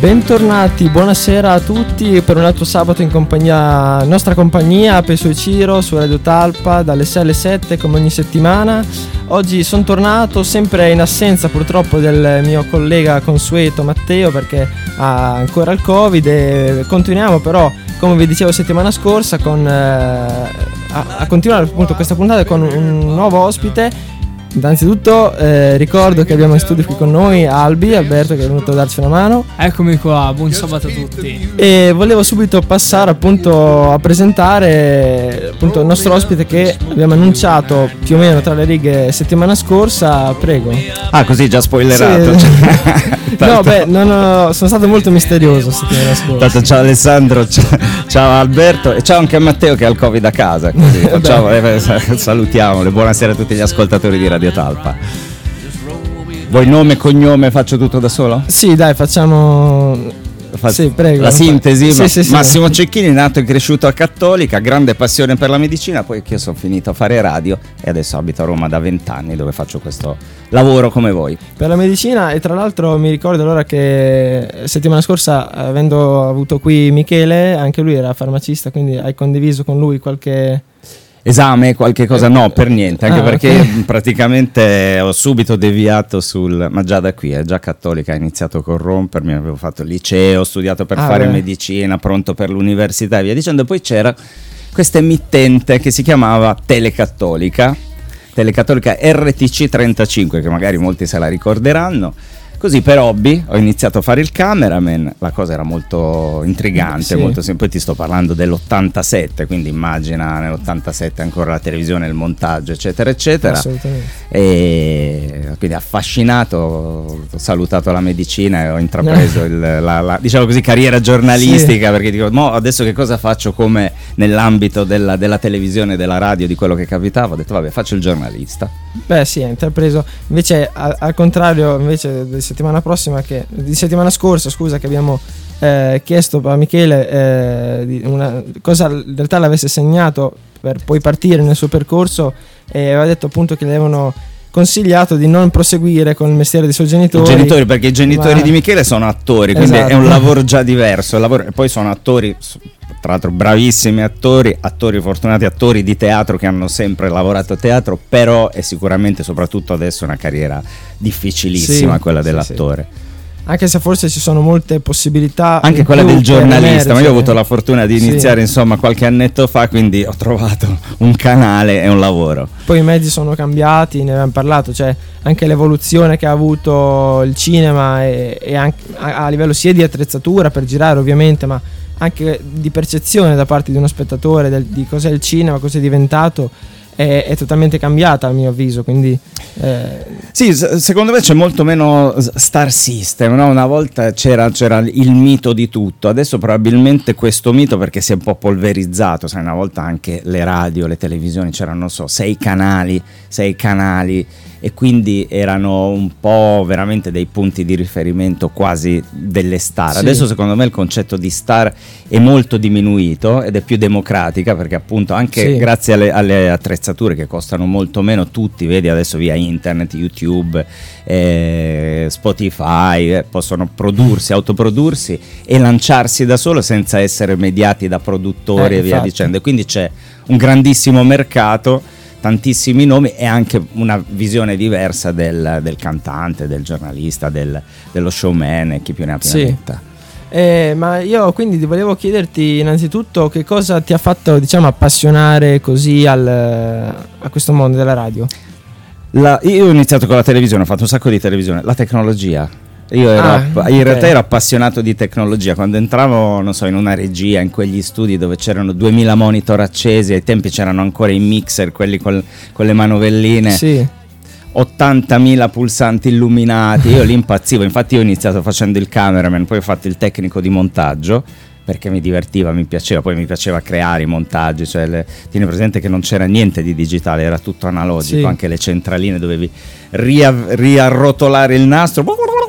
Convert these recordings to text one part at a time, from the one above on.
Bentornati, buonasera a tutti per un altro sabato in compagnia, nostra compagnia, Peso e Ciro su Radio Talpa dalle 6 alle 7 come ogni settimana. Oggi sono tornato sempre in assenza purtroppo del mio collega consueto Matteo perché ha ancora il Covid e continuiamo però come vi dicevo settimana scorsa con, eh, a, a continuare appunto questa puntata con un nuovo ospite Innanzitutto eh, ricordo che abbiamo in studio qui con noi Albi, Alberto che è venuto a darci una mano. Eccomi qua, buon sabato a tutti. E volevo subito passare appunto a presentare appunto il nostro ospite che abbiamo annunciato più o meno tra le righe settimana scorsa, prego. Ah, così già spoilerato. Sì. no, beh, non ho, sono stato molto misterioso settimana scorsa. Tanto ciao Alessandro, ciao, ciao, Alberto e ciao anche a Matteo che ha il Covid a casa. Così, facciamo, eh, salutiamole, buonasera a tutti gli ascoltatori di Radio Talpa. Vuoi nome e cognome? Faccio tutto da solo? Sì, dai, facciamo. Sì, prego. La sintesi, sì, ma- sì. Massimo Cecchini, nato e cresciuto a Cattolica, grande passione per la medicina, poi che io sono finito a fare radio e adesso abito a Roma da vent'anni dove faccio questo lavoro come voi. Per la medicina e tra l'altro mi ricordo allora che settimana scorsa avendo avuto qui Michele, anche lui era farmacista, quindi hai condiviso con lui qualche... Esame, qualche cosa? No, per niente, anche Ah, perché ok. praticamente ho subito deviato sul... Ma già da qui, è già cattolica, ho iniziato a corrompermi, avevo fatto il liceo, ho studiato per Ah, fare beh. medicina, pronto per l'università e via dicendo. Poi c'era questa emittente che si chiamava Telecattolica, Telecattolica RTC 35, che magari molti se la ricorderanno. Così per hobby ho iniziato a fare il cameraman, la cosa era molto intrigante, Sì. molto sem- poi ti sto parlando dell'87, quindi immagina nell'87 ancora la televisione, il montaggio, eccetera, eccetera. Assolutamente. E quindi affascinato, ho salutato la medicina e ho intrapreso il- la, la- diciamo così, carriera giornalistica perché dico, mo adesso che cosa faccio come nell'ambito della, della televisione, della radio, di quello che capitava? Ho detto vabbè faccio il giornalista. Beh sì, hai intrapreso. Invece a- al contrario, invece di settimana prossima, che, di settimana scorsa, scusa, che abbiamo eh, chiesto a Michele eh, una cosa in realtà l'avesse segnato per poi partire nel suo percorso e aveva detto appunto che le avevano consigliato di non proseguire con il mestiere dei suoi I genitori. genitori, perché i genitori ma- di Michele sono attori, quindi Esatto. è un lavoro già diverso. lavoro- e poi sono attori, tra l'altro bravissimi attori, attori fortunati, attori di teatro che hanno sempre lavorato a teatro, però è sicuramente, soprattutto adesso, una carriera difficilissima Sì, quella sì, dell'attore. Anche se forse ci sono molte possibilità. Anche quella del giornalista, ma io ho avuto la fortuna di Sì. iniziare insomma qualche annetto fa, quindi ho trovato un canale e un lavoro. Poi i mezzi sono cambiati, ne abbiamo parlato, cioè anche l'evoluzione che ha avuto il cinema e, e anche a, a livello sia di attrezzatura per girare ovviamente, ma anche di percezione da parte di uno spettatore del- di cos'è il cinema, cos'è diventato, è, totalmente cambiata a mio avviso, quindi eh, Sì, secondo me c'è molto meno star system, no? una volta c'era, c'era il mito di tutto, adesso probabilmente questo mito perché si è un po' polverizzato, sai, una volta anche le radio, le televisioni c'erano, non so, sei canali, sei canali e quindi erano un po' veramente dei punti di riferimento quasi delle star. Sì. Adesso secondo me il concetto di star è molto diminuito ed è più democratica perché appunto anche Sì. grazie alle, alle attrezzature che costano molto meno, tutti, vedi adesso via internet, YouTube, eh, Spotify, eh, possono prodursi, autoprodursi e lanciarsi da solo senza essere mediati da produttori Eh, e via dicendo. E quindi c'è un grandissimo mercato, tantissimi nomi e anche una visione diversa del, del cantante, del giornalista, del- dello showman e chi più ne ha più ne Sì. metta. Eh, ma io quindi volevo chiederti innanzitutto che cosa ti ha fatto diciamo, appassionare così al, a questo mondo della radio? La, io ho iniziato con la televisione, ho fatto un sacco di televisione, la tecnologia. Io ero, Ah, app- ok. in realtà ero appassionato di tecnologia. Quando entravo, non so, in una regia, in quegli studi dove c'erano 2000 monitor accesi, ai tempi c'erano ancora i mixer, quelli col- con le manovelline, Sì. 80.000 pulsanti illuminati. Io lì impazzivo. Infatti, io ho iniziato facendo il cameraman, poi ho fatto il tecnico di montaggio perché mi divertiva, mi piaceva, poi mi piaceva creare i montaggi, cioè le- tieni presente che non c'era niente di digitale, era tutto analogico, Sì. anche le centraline dovevi ria- riarrotolare il nastro,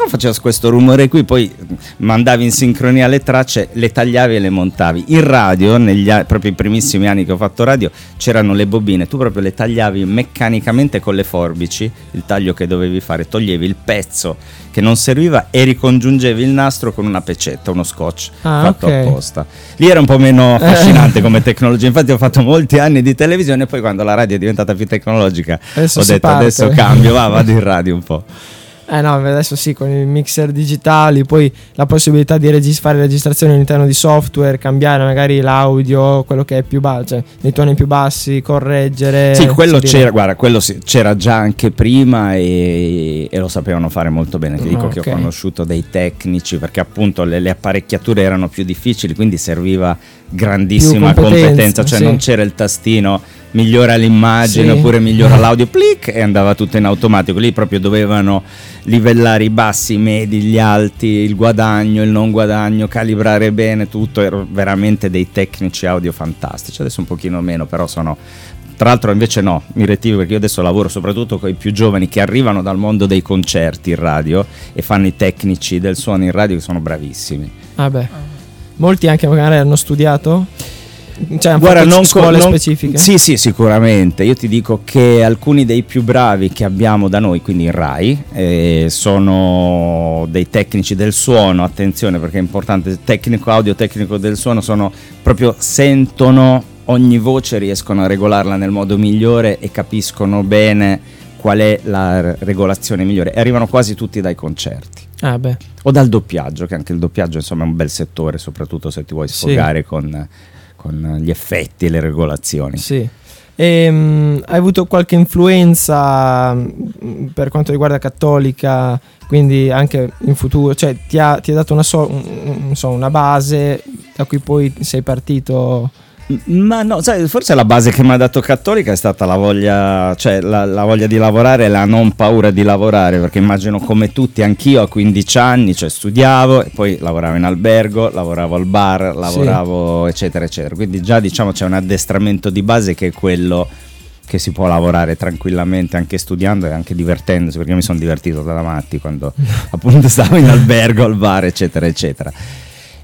faceva questo rumore qui, poi mandavi in sincronia le tracce, le tagliavi e le montavi. In radio, negli proprio i primissimi anni che ho fatto radio, c'erano le bobine, tu proprio le tagliavi meccanicamente con le forbici, il taglio che dovevi fare, toglievi il pezzo che non serviva e ricongiungevi il nastro con una pecetta, uno scotch Ah, fatto ok. apposta. Lì era un po' meno affascinante come tecnologia, infatti ho fatto molti anni di televisione e poi quando la radio è diventata più tecnologica Adesso ho detto parte." adesso cambio, va, vado in radio un po'. Eh no, adesso sì, con i mixer digitali, poi la possibilità di regis- fare registrazioni all'interno di software, cambiare magari l'audio, quello che è più basso, cioè nei toni più bassi, correggere. Sì, quello c'era, guarda, quello sì, c'era già anche prima e, e lo sapevano fare molto bene. Ti dico Ah, che ho conosciuto dei tecnici perché appunto le, le apparecchiature erano più difficili, quindi serviva grandissima competenza, competenza, cioè sì. non c'era il tastino migliora l'immagine Sì. oppure migliora l'audio, plic e andava tutto in automatico. Lì proprio dovevano livellare i bassi, i medi, gli alti, il guadagno, il non guadagno, calibrare bene tutto. Erano veramente dei tecnici audio fantastici. Adesso un pochino meno, però sono tra l'altro invece no, mi rettivo perché io adesso lavoro soprattutto con i più giovani che arrivano dal mondo dei concerti in radio e fanno i tecnici del suono in radio che sono bravissimi. Vabbè. Molti anche magari hanno studiato. Cioè, Guarda, non scuole non- specifiche. Sì, sì, sicuramente. Io ti dico che alcuni dei più bravi che abbiamo da noi, quindi in RAI, eh, sono dei tecnici del suono, attenzione perché è importante, tecnico audio, tecnico del suono, sono proprio sentono ogni voce, riescono a regolarla nel modo migliore e capiscono bene qual è la regolazione migliore. E arrivano quasi tutti dai concerti. Ah. O dal doppiaggio, che anche il doppiaggio insomma è un bel settore, soprattutto se ti vuoi Sì. sfogare con, con gli effetti e le regolazioni. Sì. Ehm, hai avuto qualche influenza mh, per quanto riguarda Cattolica, quindi anche in futuro, cioè ti ha, ti ha dato una, so- un- un- so, una base da cui poi sei partito? Ma no, sai, forse la base che mi ha dato Cattolica è stata la voglia, cioè la, la voglia di lavorare e la non paura di lavorare, perché immagino come tutti, anch'io a 15 anni, cioè studiavo e poi lavoravo in albergo, lavoravo al bar, lavoravo eccetera eccetera. Quindi già diciamo c'è un addestramento di base che è quello che si può lavorare tranquillamente anche studiando e anche divertendosi, perché mi sono divertito da matti quando appunto stavo in albergo, al bar eccetera eccetera.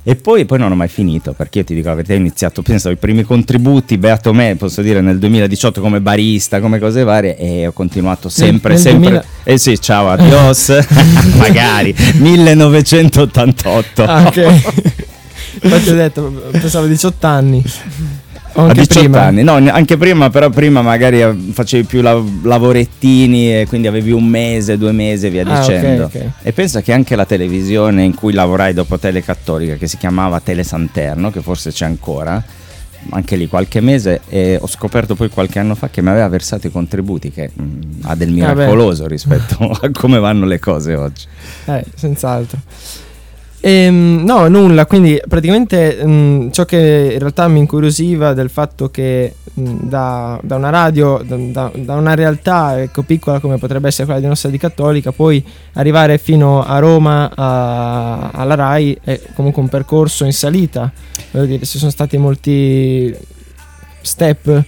E poi, poi non ho mai finito perché io ti dico la verità, ho iniziato, penso, i primi contributi, beato me, posso dire nel 2018 come barista, come cose varie e ho continuato sempre, nel sempre. 2000 Eh sì, ciao, adios, magari, 1988. Ah, ok. Infatti ho detto, pensavo 18 anni. A anche 18 prima. anni, no, anche prima, però prima magari facevi più lav- lavorettini e quindi avevi un mese, due mesi e via Ah, dicendo. ok. E pensa che anche la televisione in cui lavorai dopo Telecattolica, che si chiamava Tele Santerno, che forse c'è ancora, anche lì qualche mese, e ho scoperto poi qualche anno fa che mi aveva versato i contributi, che mm, ha del Vabbè. miracoloso rispetto a come vanno le cose oggi. Eh, senz'altro. Ehm, no, nulla, quindi praticamente mh, ciò che in realtà mi incuriosiva del fatto che mh, da, da una radio, da, da- da una realtà ecco, piccola come potrebbe essere quella di nostra di Cattolica, poi arrivare fino a Roma, a- alla RAI, è comunque un percorso in salita. Voglio dire, ci sono stati molti step.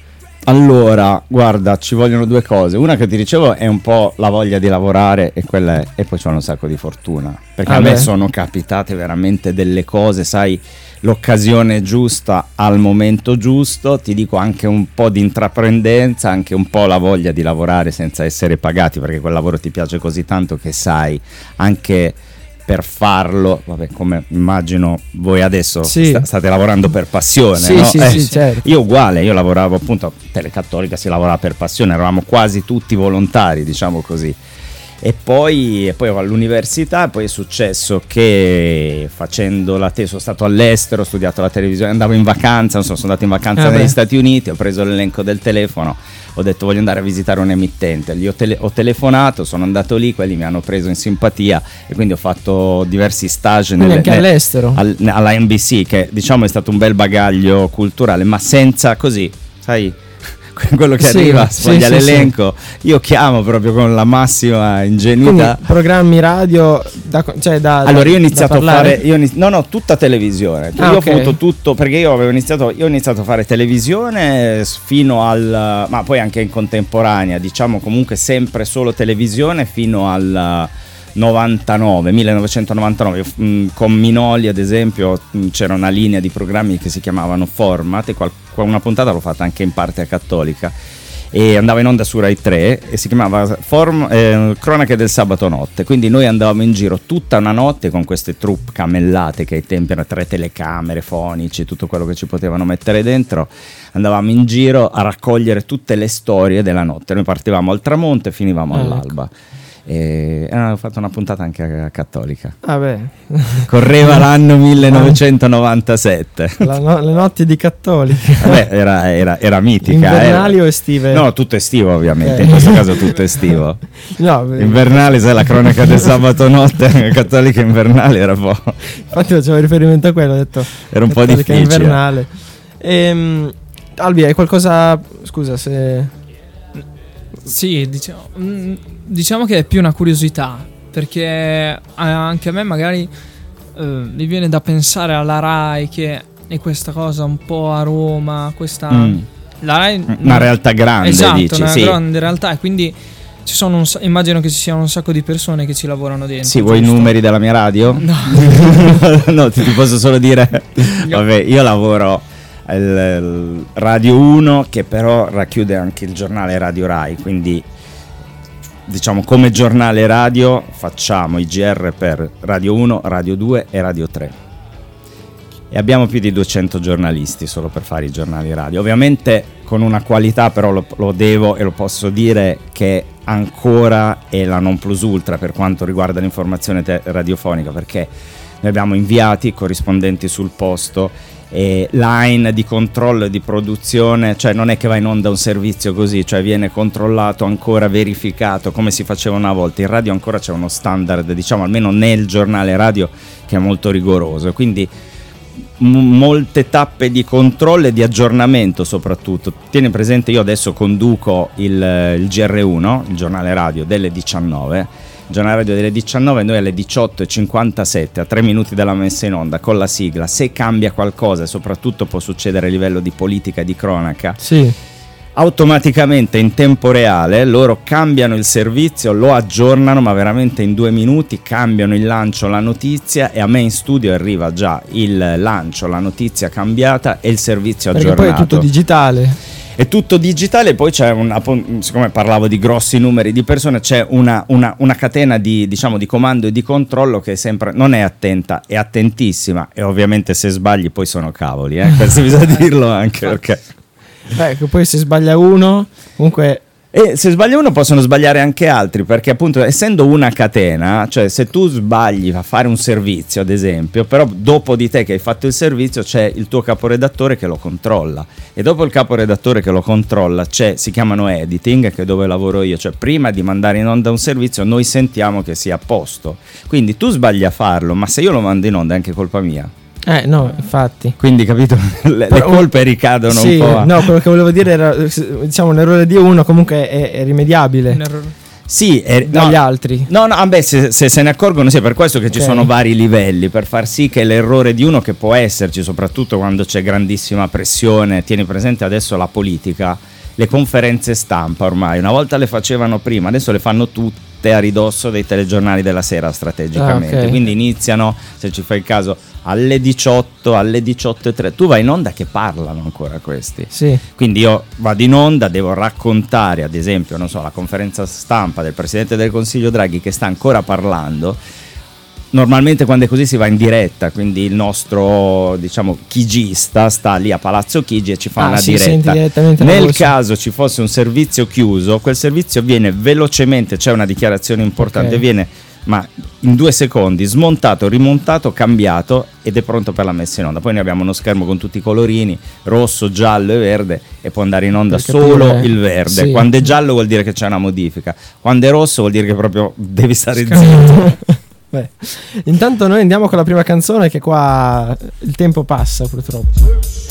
Allora, guarda, ci vogliono due cose. Una che ti dicevo è un po' la voglia di lavorare e quella è, e poi c'è un sacco di fortuna. Perché Ah a me beh. sono capitate veramente delle cose, sai, l'occasione giusta al momento giusto, ti dico anche un po' di intraprendenza, anche un po' la voglia di lavorare senza essere pagati, perché quel lavoro ti piace così tanto che sai anche per farlo, vabbè, come immagino voi adesso Sì. sta- state lavorando per passione, Sì, no? sì, Eh, certo. io uguale, io lavoravo appunto a Telecattolica, si lavorava per passione, eravamo quasi tutti volontari, diciamo così. E poi, e poi all'università, poi è successo che facendo la tesi, sono stato all'estero, ho studiato la televisione, andavo in vacanza, non so, sono andato in vacanza Ah, negli beh. Stati Uniti, ho preso l'elenco del telefono, ho detto voglio andare a visitare un emittente, gli ho, tele- ho telefonato, sono andato lì, quelli mi hanno preso in simpatia e quindi ho fatto diversi stage nelle- anche all'estero. al- alla NBC, che diciamo è stato un bel bagaglio culturale, ma senza così, sai, quello che Sì, arriva, sì, sfoglia sì, l'elenco. Io chiamo proprio con la massima Quindi ingenuità. programmi radio, da, cioè da, Allora, io ho iniziato a fare. Io iniz- no, no, tutta televisione. Ah, io ok. ho avuto tutto. Perché io avevo iniziato. Io ho iniziato a fare televisione fino al. Ma poi anche in contemporanea, diciamo comunque sempre solo televisione fino al. 99, 1999 mm, con Minoli ad esempio mm, c'era una linea di programmi che si chiamavano Format e qual- una puntata l'ho fatta anche in parte a Cattolica e andava in onda su Rai 3 e si chiamava Form- eh, Cronache del sabato notte. Quindi noi andavamo in giro tutta una notte con queste troupe camellate che ai tempi erano tre telecamere, fonici, tutto quello che ci potevano mettere dentro. Andavamo in giro a raccogliere tutte le storie della notte. Noi partivamo al tramonto e finivamo Ah, ecco. E eh, ho fatto una puntata anche a a Cattolica. Vabbè, Correva l'anno 1997. la no- le notti di cattolici. Vabbè, era, era- era mitica. Invernali eh. o estive? No, tutto estivo ovviamente, Ok. in questo caso tutto estivo. No, beh, Invernale, sai, la cronaca del sabato notte, cattolica invernale era un po', infatti facevo riferimento a quello, ho detto era un po' cattolica difficile. invernale. Ehm, Albi, hai qualcosa scusa se Sì, diciamo, mm, diciamo che è più una curiosità, perché eh, anche a me magari eh, mi viene da pensare alla RAI che è questa cosa un po' a Roma, questa... Mm. La RAI... Una realtà grande, esatto, dici, una sì. grande realtà e quindi ci sono un immagino che ci siano un sacco di persone che ci lavorano dentro. Sì, vuoi i numeri della mia radio? No. no, ti, ti posso solo dire. Vabbè, io lavoro al Radio 1 che però racchiude anche il giornale Radio Rai, quindi diciamo come giornale radio facciamo i GR per Radio 1, Radio 2 e Radio 3. E abbiamo più di 200 giornalisti solo per fare i giornali radio. Ovviamente con una qualità, però lo, lo devo e lo posso dire che ancora è la non plus ultra per quanto riguarda l'informazione te- radiofonica, perché noi abbiamo inviati, corrispondenti sul posto, line di controllo e di produzione, cioè non è che va in onda un servizio così, cioè viene controllato ancora, verificato come si faceva una volta. In radio ancora c'è uno standard, diciamo almeno nel giornale radio, che è molto rigoroso. Quindi m- molte tappe di controllo e di aggiornamento soprattutto. Tieni presente, io adesso conduco il, il GR1, il giornale radio delle 19. Giornale radio delle 19, noi alle 18.57, a 3 minuti dalla messa in onda, con la sigla. Se cambia qualcosa, e soprattutto può succedere a livello di politica e di cronaca, Sì. automaticamente in tempo reale loro cambiano il servizio, lo aggiornano, ma veramente in due minuti cambiano il lancio, la notizia e a me in studio arriva già il lancio, la notizia cambiata e il servizio Perché aggiornato. poi è tutto digitale. È tutto digitale, poi c'è una, siccome parlavo di grossi numeri di persone, c'è una, una- una catena di, diciamo, di comando e di controllo che è sempre, non è attenta, è attentissima. E ovviamente se sbagli poi sono cavoli, eh? questo bisogna dirlo anche perché... Beh, poi se sbaglia uno, comunque E se sbaglia uno possono sbagliare anche altri, perché appunto essendo una catena, cioè se tu sbagli a fare un servizio, ad esempio, però dopo di te che hai fatto il servizio c'è il tuo caporedattore che lo controlla e dopo il caporedattore che lo controlla c'è, si chiamano editing, che è dove lavoro io, cioè prima di mandare in onda un servizio noi sentiamo che sia a posto. Quindi tu sbagli a farlo, ma se io lo mando in onda è anche colpa mia. Eh no, infatti. Quindi capito, le, le colpe ricadono Sì, un po'. a- no, quello che volevo dire era diciamo un errore di uno comunque è, è rimediabile Un errore. Sì, è- dagli no, altri. No, no, ah, beh, se, se se ne accorgono, sì, è per questo che ci Ok. sono vari livelli, per far sì che l'errore di uno che può esserci, soprattutto quando c'è grandissima pressione, tieni presente adesso la politica, le conferenze stampa ormai, una volta le facevano prima, adesso le fanno tutte a ridosso dei telegiornali della sera strategicamente, Ah, ok. quindi iniziano, se ci fai il caso, alle 18, alle 18.30, tu vai in onda che parlano ancora questi. Sì. Quindi io vado in onda, devo raccontare, ad esempio, non so, la conferenza stampa del Presidente del Consiglio Draghi che sta ancora parlando. Normalmente quando è così si va in diretta, quindi il nostro diciamo chigista sta lì a Palazzo Chigi e ci fa Ah, una sente diretta. Nel caso ci fosse un servizio chiuso, quel servizio viene velocemente, c'è una dichiarazione importante, Ok. viene ma in due secondi smontato, rimontato, cambiato ed è pronto per la messa in onda. Poi noi abbiamo uno schermo con tutti i colorini, rosso, giallo e verde e può andare in onda Per solo capire- il verde. sì. Quando è giallo vuol dire che c'è una modifica, quando è rosso vuol dire che proprio devi stare zitto. Beh, intanto noi andiamo con la prima canzone che qua il tempo passa purtroppo.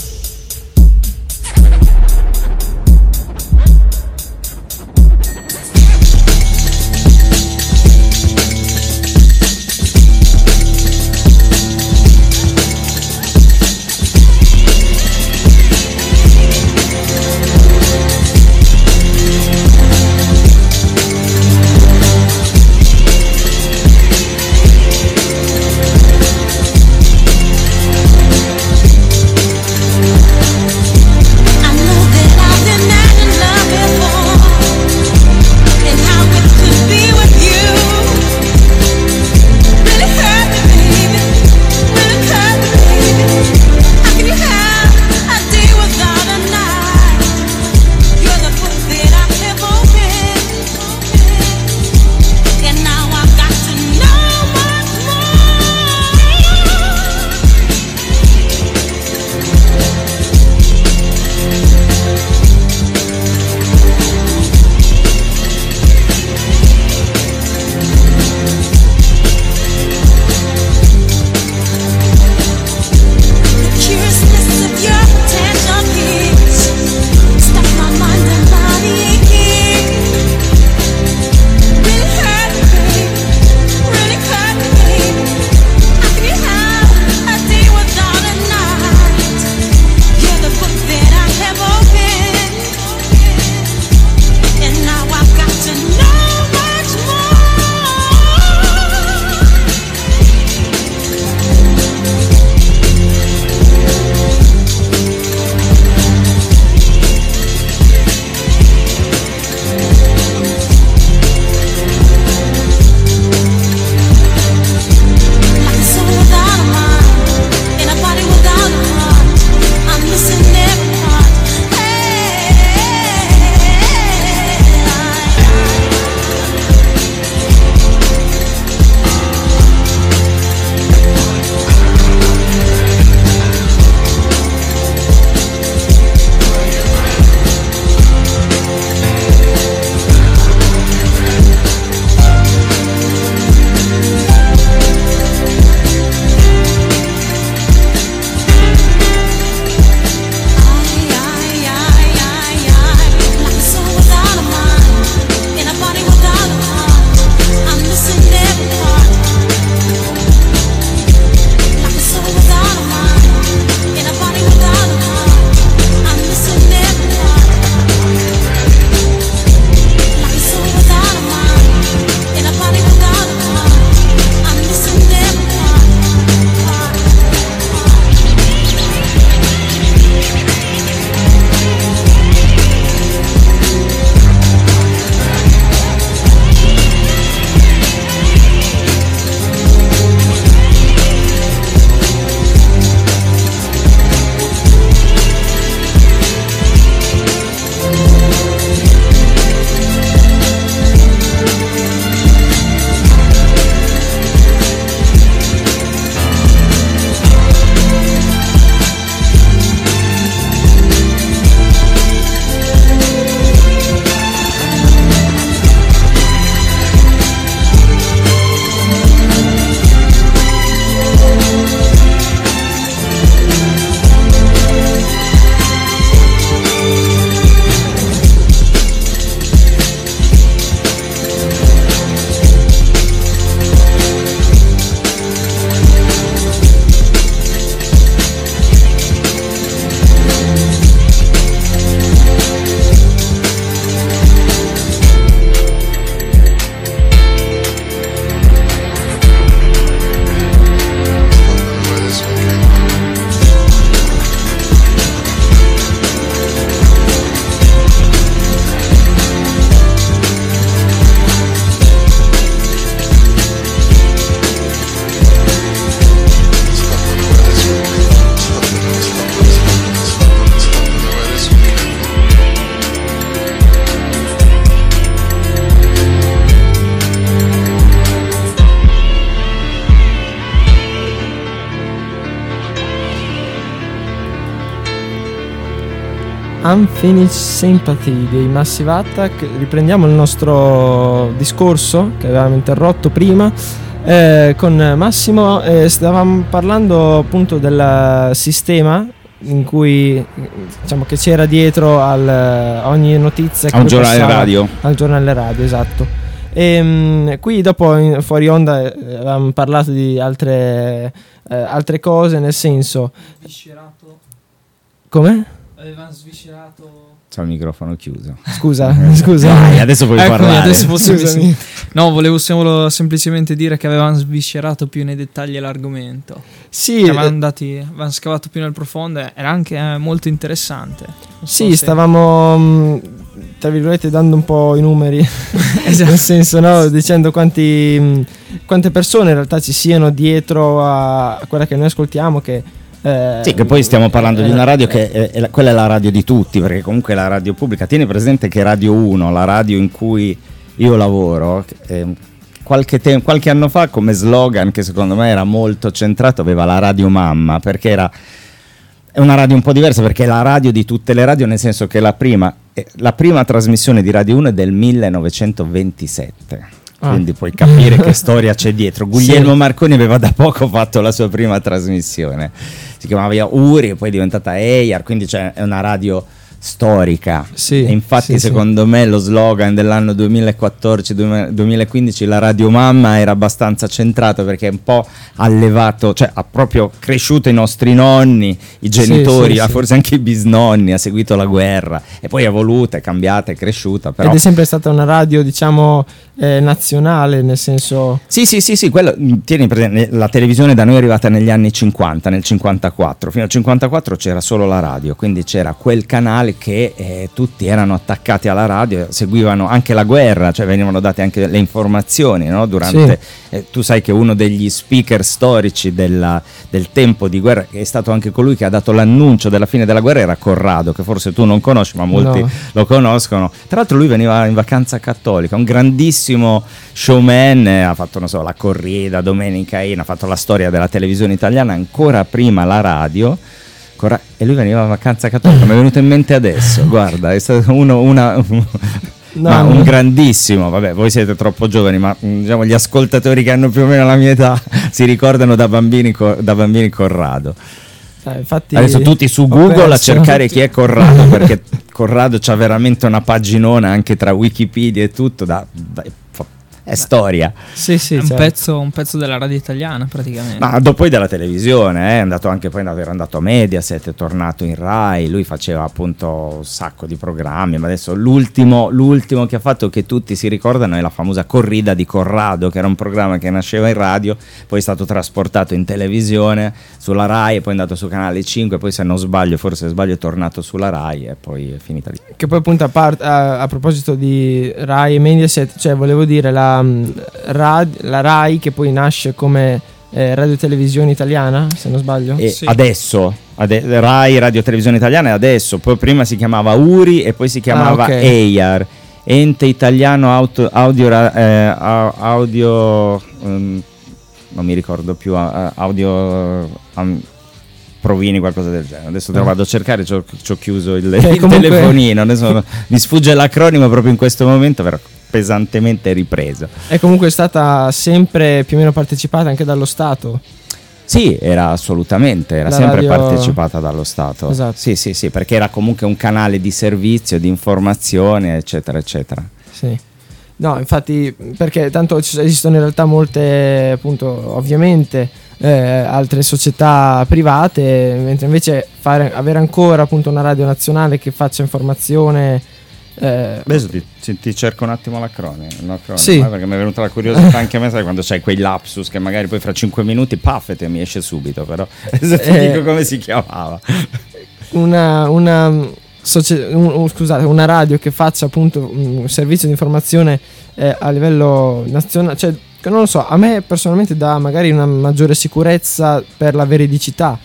Unfinished Sympathy dei Massive Attack. Riprendiamo il nostro discorso che avevamo interrotto prima. Eh, con Massimo eh, stavamo parlando appunto del sistema in cui diciamo che c'era dietro al, ogni notizia che a un giornale radio al giornale radio esatto e um, qui dopo in, fuori onda eh, avevamo parlato di altre, eh, altre cose nel senso Viscerato. come? Avevano sviscerato. C'è il microfono chiuso. Scusa, scusa. Dai, adesso puoi Eccomi, parlare. adesso posso Scusami. No, volevo solo semplicemente dire che avevano sviscerato più nei dettagli l'argomento. Sì, Che avevano, eh, andati, avevano scavato più nel profondo. e Era anche eh, molto interessante. Non so sì se- stavamo mh, tra virgolette dando un po' i numeri Esatto. nel senso no dicendo quanti, mh, quante persone in realtà ci siano dietro a, a quella che noi ascoltiamo che eh, Sì, che poi stiamo parlando di una radio eh, che è, è la- quella è la radio di tutti, perché comunque è la radio pubblica. Tieni presente che Radio 1, la radio in cui io lavoro, eh, qualche, te- qualche anno fa come slogan che secondo me era molto centrato aveva la radio mamma, perché era è una radio un po' diversa perché è la radio di tutte le radio, nel senso che la prima, eh, la prima trasmissione di Radio 1 è del 1927. Ah. Quindi puoi capire che storia c'è dietro. Guglielmo Sì. Marconi aveva da poco fatto la sua prima trasmissione. Si chiamava Uri e poi è diventata Eyar, quindi c'è- una radio storica. Sì, e infatti sì, sì. secondo me lo slogan dell'anno 2014-2015, la radio mamma, era abbastanza centrato perché è un po' allevato, cioè ha proprio cresciuto i nostri nonni, i genitori, sì, sì. forse anche i bisnonni, ha seguito la guerra e poi è evoluta, è cambiata, è cresciuta. Però... ed è sempre stata una radio diciamo eh, nazionale nel senso Sì, sì, sì, sì, quello, mh, tieni presente, la televisione da noi è arrivata negli anni 50, nel 54, fino al 54 c'era solo la radio, quindi c'era quel canale che eh, tutti erano attaccati alla radio, seguivano anche la guerra, cioè venivano date anche le informazioni, no? Durante, eh, tu sai che uno degli speaker storici della- del tempo di guerra, che è stato anche colui che ha dato l'annuncio della fine della guerra, era Corrado, che forse tu non conosci, ma molti No. lo conoscono. Tra l'altro lui veniva in vacanza cattolica, un grandissimo showman, ha fatto non so, la corrida, Domenica In, ha fatto la storia della televisione italiana, ancora prima la radio. Ancora- e lui veniva in vacanza cattolica, mi è venuto in mente adesso, guarda, è stato uno, una, No, ma no. un grandissimo, vabbè, voi siete troppo giovani, ma mm, diciamo gli ascoltatori che hanno più o meno la mia età si ricordano da bambini, da bambini Corrado. eh, infatti Adesso tutti su Google a cercare chi è Corrado, perché Corrado c'ha veramente una paginona anche tra Wikipedia e tutto, da- da- è storia. sì sì È un, certo. pezzo, un pezzo della radio italiana praticamente. Ma dopo poi della televisione, eh, è andato anche poi era andato a Mediaset, è tornato in Rai, lui faceva appunto un sacco di programmi, ma adesso l'ultimo, l'ultimo che ha fatto che tutti si ricordano è la famosa Corrida di Corrado, che era un programma che nasceva in radio, poi è stato trasportato in televisione sulla Rai e poi è andato su Canale 5, poi se non sbaglio, forse sbaglio, è tornato sulla Rai e poi è finita lì. Che poi appunto a, part- a- a proposito di Rai e Mediaset, cioè volevo dire la, Rad- la Rai che poi nasce come eh, radio televisione italiana, se non sbaglio. E Sì. adesso, ade- Rai Radio Televisione Italiana è adesso, poi prima si chiamava URI e poi si chiamava Ah, ok. EIAR, Ente Italiano Auto- Audio, Ra- eh, au- audio ehm, non mi ricordo più, audio am- provini, qualcosa del genere. Adesso te lo Ah. vado a cercare, ci ho, ci ho chiuso il, Ok, il comunque- telefonino, adesso mi sfugge l'acronimo proprio in questo momento, però pesantemente ripreso. È comunque stata sempre più o meno partecipata anche dallo Stato. Sì, era assolutamente, era La sempre radio- partecipata dallo Stato. Esatto. Sì, sì, sì, perché era comunque un canale di servizio, di informazione, eccetera, eccetera. Sì. No, infatti, perché tanto esistono in realtà molte, appunto, ovviamente, eh, altre società private, mentre invece fare, avere ancora appunto una radio nazionale che faccia informazione. eh, Adesso ti, ti- cerco un attimo l'acronimo, l'acronimo, Sì. perché mi è venuta la curiosità anche a me, sai quando c'hai quei lapsus che magari poi fra 5 minuti, paff, e te mi esce subito, però adesso ti Eh. dico come si chiamava. una, una, un- un- scusate, una radio che faccia appunto un servizio di informazione eh, a livello nazionale, cioè che non lo so, a me personalmente dà magari una maggiore sicurezza per la veridicità.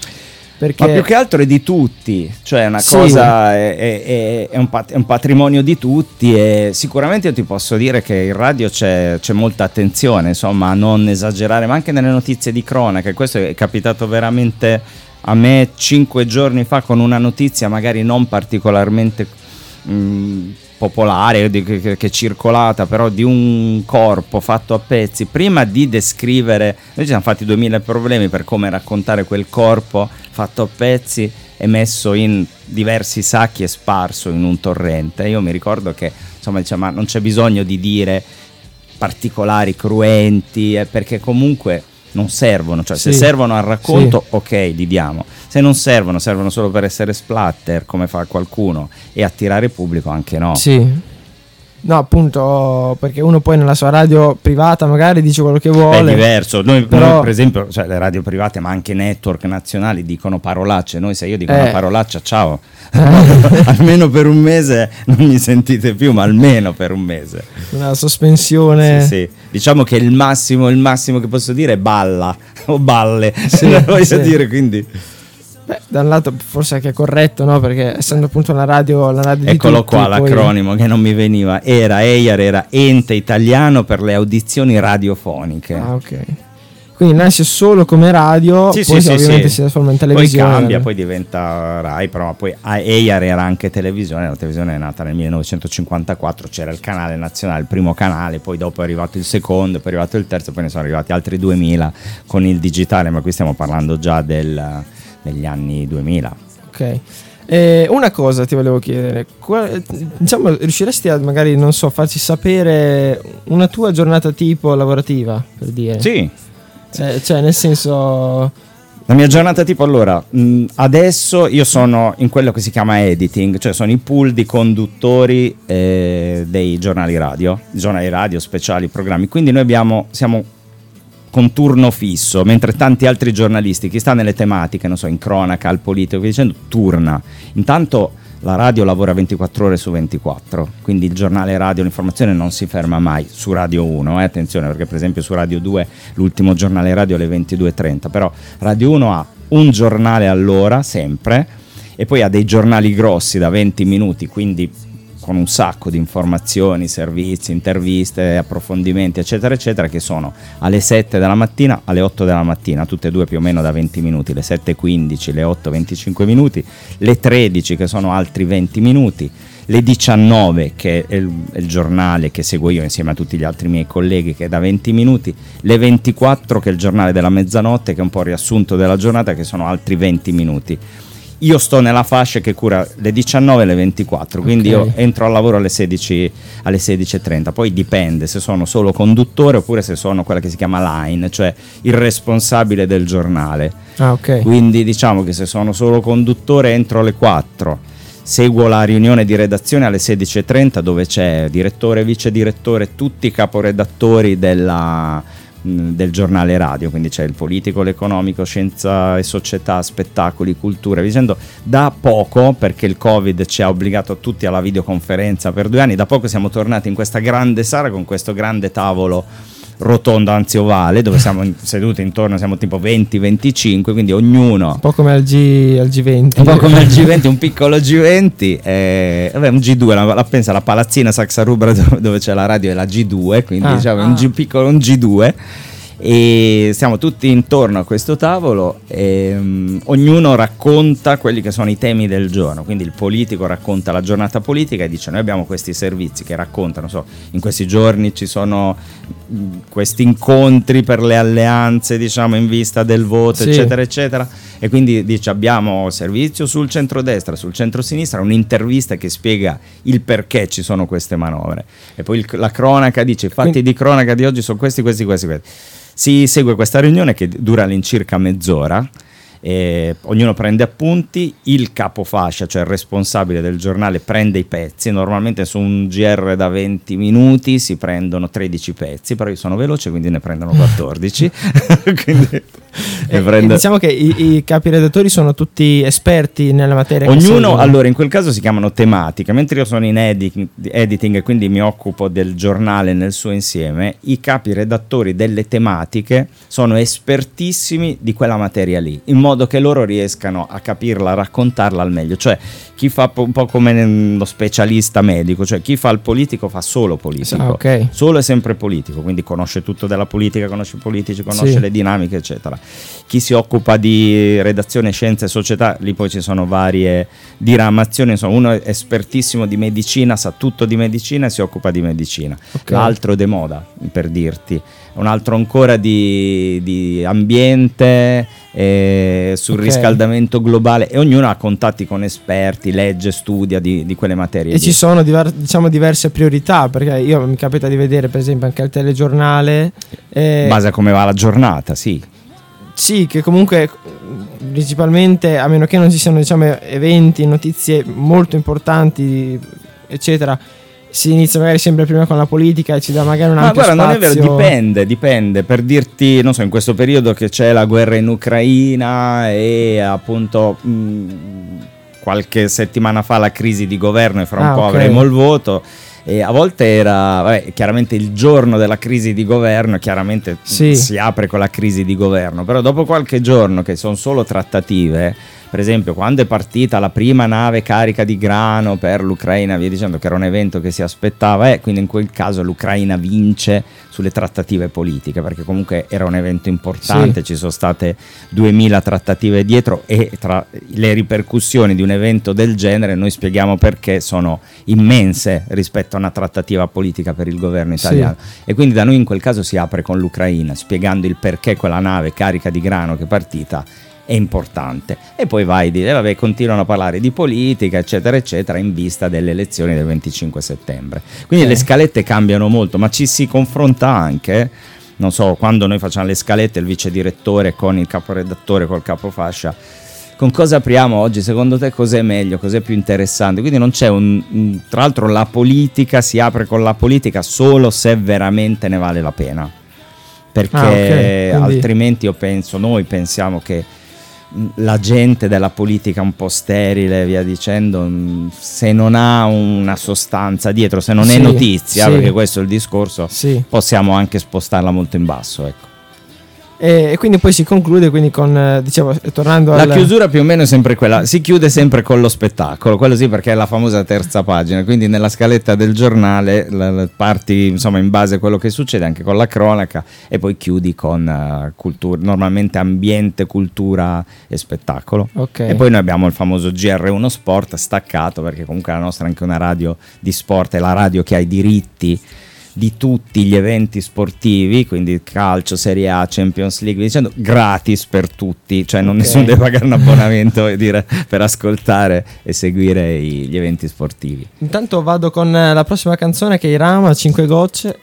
Perché Ma più che altro è di tutti, cioè è una Sì. cosa, è, è- è- è un pat- è un patrimonio di tutti e sicuramente io ti posso dire che in radio c'è, c'è molta attenzione, insomma, a non esagerare, ma anche nelle notizie di cronaca, questo è capitato veramente a me cinque giorni fa con una notizia magari non particolarmente mh, popolare di, che, che, è circolata però di un corpo fatto a pezzi prima di descrivere noi ci siamo fatti 2000 problemi per come raccontare quel corpo fatto a pezzi e messo in diversi sacchi e sparso in un torrente io mi ricordo che insomma dice, ma non c'è bisogno di dire particolari cruenti eh, perché comunque non servono, cioè sì. se servono al racconto sì. ok li diamo, se non servono, servono solo per essere splatter come fa qualcuno e attirare pubblico anche no. Sì. No, appunto, perché uno poi nella sua radio privata magari dice quello che vuole. È diverso. Noi, però... noi per esempio, cioè, le radio private, ma anche network nazionali dicono parolacce. Noi, se io dico eh. una parolaccia, ciao. almeno per un mese non mi sentite più, ma almeno per un mese. Una sospensione. Sì, sì. Diciamo che il massimo, il massimo che posso dire è balla o balle. Sì, voglio sì. dire, quindi. Beh, da un lato forse anche corretto, no? Perché essendo appunto una radio, la radio Eccolo tutti, qua l'acronimo poi... che non mi veniva. Era EIAR, era Ente Italiano per le Audizioni Radiofoniche. Ah, ok. Quindi nasce solo come radio, sì, poi sì, ovviamente sì. si trasforma in televisione. Poi cambia, poi diventa Rai, però poi EIAR era anche televisione, la televisione è nata nel 1954, c'era il canale nazionale, il primo canale, poi dopo è arrivato il secondo, poi è arrivato il terzo, poi ne sono arrivati altri 2000 con il digitale, ma qui stiamo parlando già del negli anni 2000. Ok. Eh, una cosa ti volevo chiedere, Qual, diciamo, riusciresti a magari, non so, farci sapere una tua giornata tipo lavorativa, per dire? Sì. Eh, cioè, nel senso... La mia giornata tipo allora, mh, adesso io sono in quello che si chiama editing, cioè sono i pool di conduttori eh, dei giornali radio, giornali radio speciali, programmi, quindi noi abbiamo, siamo con turno fisso, mentre tanti altri giornalisti, chi sta nelle tematiche, non so, in cronaca, al politico, via dicendo, turna. Intanto la radio lavora 24 ore su 24, quindi il giornale radio, l'informazione non si ferma mai su Radio 1, eh, attenzione perché per esempio su Radio 2 l'ultimo giornale radio è alle 22.30, però Radio 1 ha un giornale all'ora sempre e poi ha dei giornali grossi da 20 minuti, quindi con un sacco di informazioni, servizi, interviste, approfondimenti, eccetera, eccetera, che sono alle 7 della mattina, alle 8 della mattina, tutte e due più o meno da 20 minuti, le 7.15, le 8.25 minuti, le 13 che sono altri 20 minuti, le 19 che è il, è il, giornale che seguo io insieme a tutti gli altri miei colleghi che è da 20 minuti, le 24 che è il giornale della mezzanotte che è un po' il riassunto della giornata che sono altri 20 minuti io sto nella fascia che cura le 19 e le 24, quindi okay. io entro al lavoro alle 16 alle 16.30, poi dipende se sono solo conduttore oppure se sono quella che si chiama line, cioè il responsabile del giornale. Ah, okay. Quindi diciamo che se sono solo conduttore entro alle 4 seguo la riunione di redazione alle 16.30 dove c'è direttore, vice direttore, tutti i caporedattori della, del giornale radio, quindi c'è il politico, l'economico, scienza e società, spettacoli, cultura, dicendo da poco, perché il Covid ci ha obbligato tutti alla videoconferenza per due anni, da poco siamo tornati in questa grande sala con questo grande tavolo rotondo, anzi ovale, dove siamo seduti intorno, siamo tipo 20-25, quindi ognuno... Un po' come al, G, al G20. Un po' come al G20, un piccolo G20, eh, vabbè, un G2, la, la, pensa la palazzina Saxa Rubra dove, dove c'è la radio è la G2, quindi ah, diciamo ah. un G, piccolo un G2 e siamo tutti intorno a questo tavolo e um, ognuno racconta quelli che sono i temi del giorno, quindi il politico racconta la giornata politica e dice noi abbiamo questi servizi che raccontano, so, in questi giorni ci sono questi incontri per le alleanze diciamo in vista del voto sì. eccetera eccetera. E quindi dice abbiamo servizio sul centrodestra, sul centrosinistra, un'intervista che spiega il perché ci sono queste manovre. E poi il, la cronaca dice i fatti quindi... di cronaca di oggi sono questi, questi, questi, questi. Si segue questa riunione che dura all'incirca mezz'ora eh, ognuno prende appunti, il capofascia, cioè il responsabile del giornale, prende i pezzi, normalmente su un GR da 20 minuti si prendono 13 pezzi, però io sono veloce quindi ne prendono 14. quindi, eh, prendo... Diciamo che i, i, capi redattori sono tutti esperti nella materia. Ognuno, allora in quel caso si chiamano tematica, mentre io sono in editing, editing e quindi mi occupo del giornale nel suo insieme, i capi redattori delle tematiche sono espertissimi di quella materia lì, in modo modo che loro riescano a capirla, a raccontarla al meglio. Cioè, chi fa un po' come lo specialista medico, cioè chi fa il politico fa solo politico, Ah, ok. solo e sempre politico, quindi conosce tutto della politica, conosce i politici, conosce Sì. le dinamiche, eccetera. Chi si occupa di redazione, scienze e società, lì poi ci sono varie diramazioni, insomma, uno è espertissimo di medicina, sa tutto di medicina e si occupa di medicina, Ok. l'altro de moda, per dirti, un altro ancora di, di ambiente, eh, sul Ok. riscaldamento globale e ognuno ha contatti con esperti, legge, studia di, di quelle materie. E lì. ci sono diver- diciamo diverse priorità, perché io mi capita di vedere per esempio anche al telegiornale. eh, In base a come va la giornata, sì. Sì, che comunque principalmente, a meno che non ci siano diciamo, eventi, notizie molto importanti, eccetera, si inizia magari sempre prima con la politica e ci dà magari un Ma ampio guarda, non è vero, dipende, dipende. Per dirti, non so, in questo periodo che c'è la guerra in Ucraina e appunto mh, qualche settimana fa la crisi di governo e fra un Ah, po' ok. avremo il voto. E a volte era, vabbè, chiaramente il giorno della crisi di governo, chiaramente Sì. si apre con la crisi di governo, però dopo qualche giorno che sono solo trattative, per esempio quando è partita la prima nave carica di grano per l'Ucraina, via dicendo che era un evento che si aspettava, eh, quindi in quel caso l'Ucraina vince sulle trattative politiche, perché comunque era un evento importante, Sì. ci sono state 2000 trattative dietro e tra le ripercussioni di un evento del genere noi spieghiamo perché sono immense rispetto a una trattativa politica per il governo Sì. italiano. E quindi da noi in quel caso si apre con l'Ucraina, spiegando il perché quella nave carica di grano che è partita è importante. E poi vai di, eh, vabbè, continuano a parlare di politica, eccetera, eccetera, in vista delle elezioni del 25 settembre. Quindi Ok. le scalette cambiano molto, ma ci si confronta anche. Non so, quando noi facciamo le scalette, il vice direttore con il caporedattore, col capofascia, con cosa apriamo oggi? Secondo te cos'è meglio, cos'è più interessante? Quindi non c'è un... Tra l'altro la politica si apre con la politica solo se veramente ne vale la pena. Perché Ah, ok, quindi- altrimenti io penso, noi pensiamo che la gente della politica un po' sterile, via dicendo, mh, se non ha una sostanza dietro, se non è Sì, notizia, sì. perché questo è il discorso, Sì. possiamo anche spostarla molto in basso. Ecco. E, e quindi poi si conclude quindi con, eh, dicevo, tornando La al... chiusura più o meno è sempre quella, si chiude sempre con lo spettacolo, quello sì perché è la famosa terza pagina, quindi nella scaletta del giornale la- la- parti insomma in base a quello che succede anche con la cronaca e poi chiudi con eh, cultura, normalmente ambiente, cultura e spettacolo. Ok. E poi noi abbiamo il famoso GR1 Sport staccato perché comunque la nostra è anche una radio di sport, è la radio che ha i diritti di tutti gli eventi sportivi, quindi calcio, Serie A, Champions League, dicendo gratis per tutti, cioè non Ok. nessuno deve pagare un abbonamento e dire, per ascoltare e seguire i- gli eventi sportivi. Intanto vado con la prossima canzone che è Irama, 5 gocce.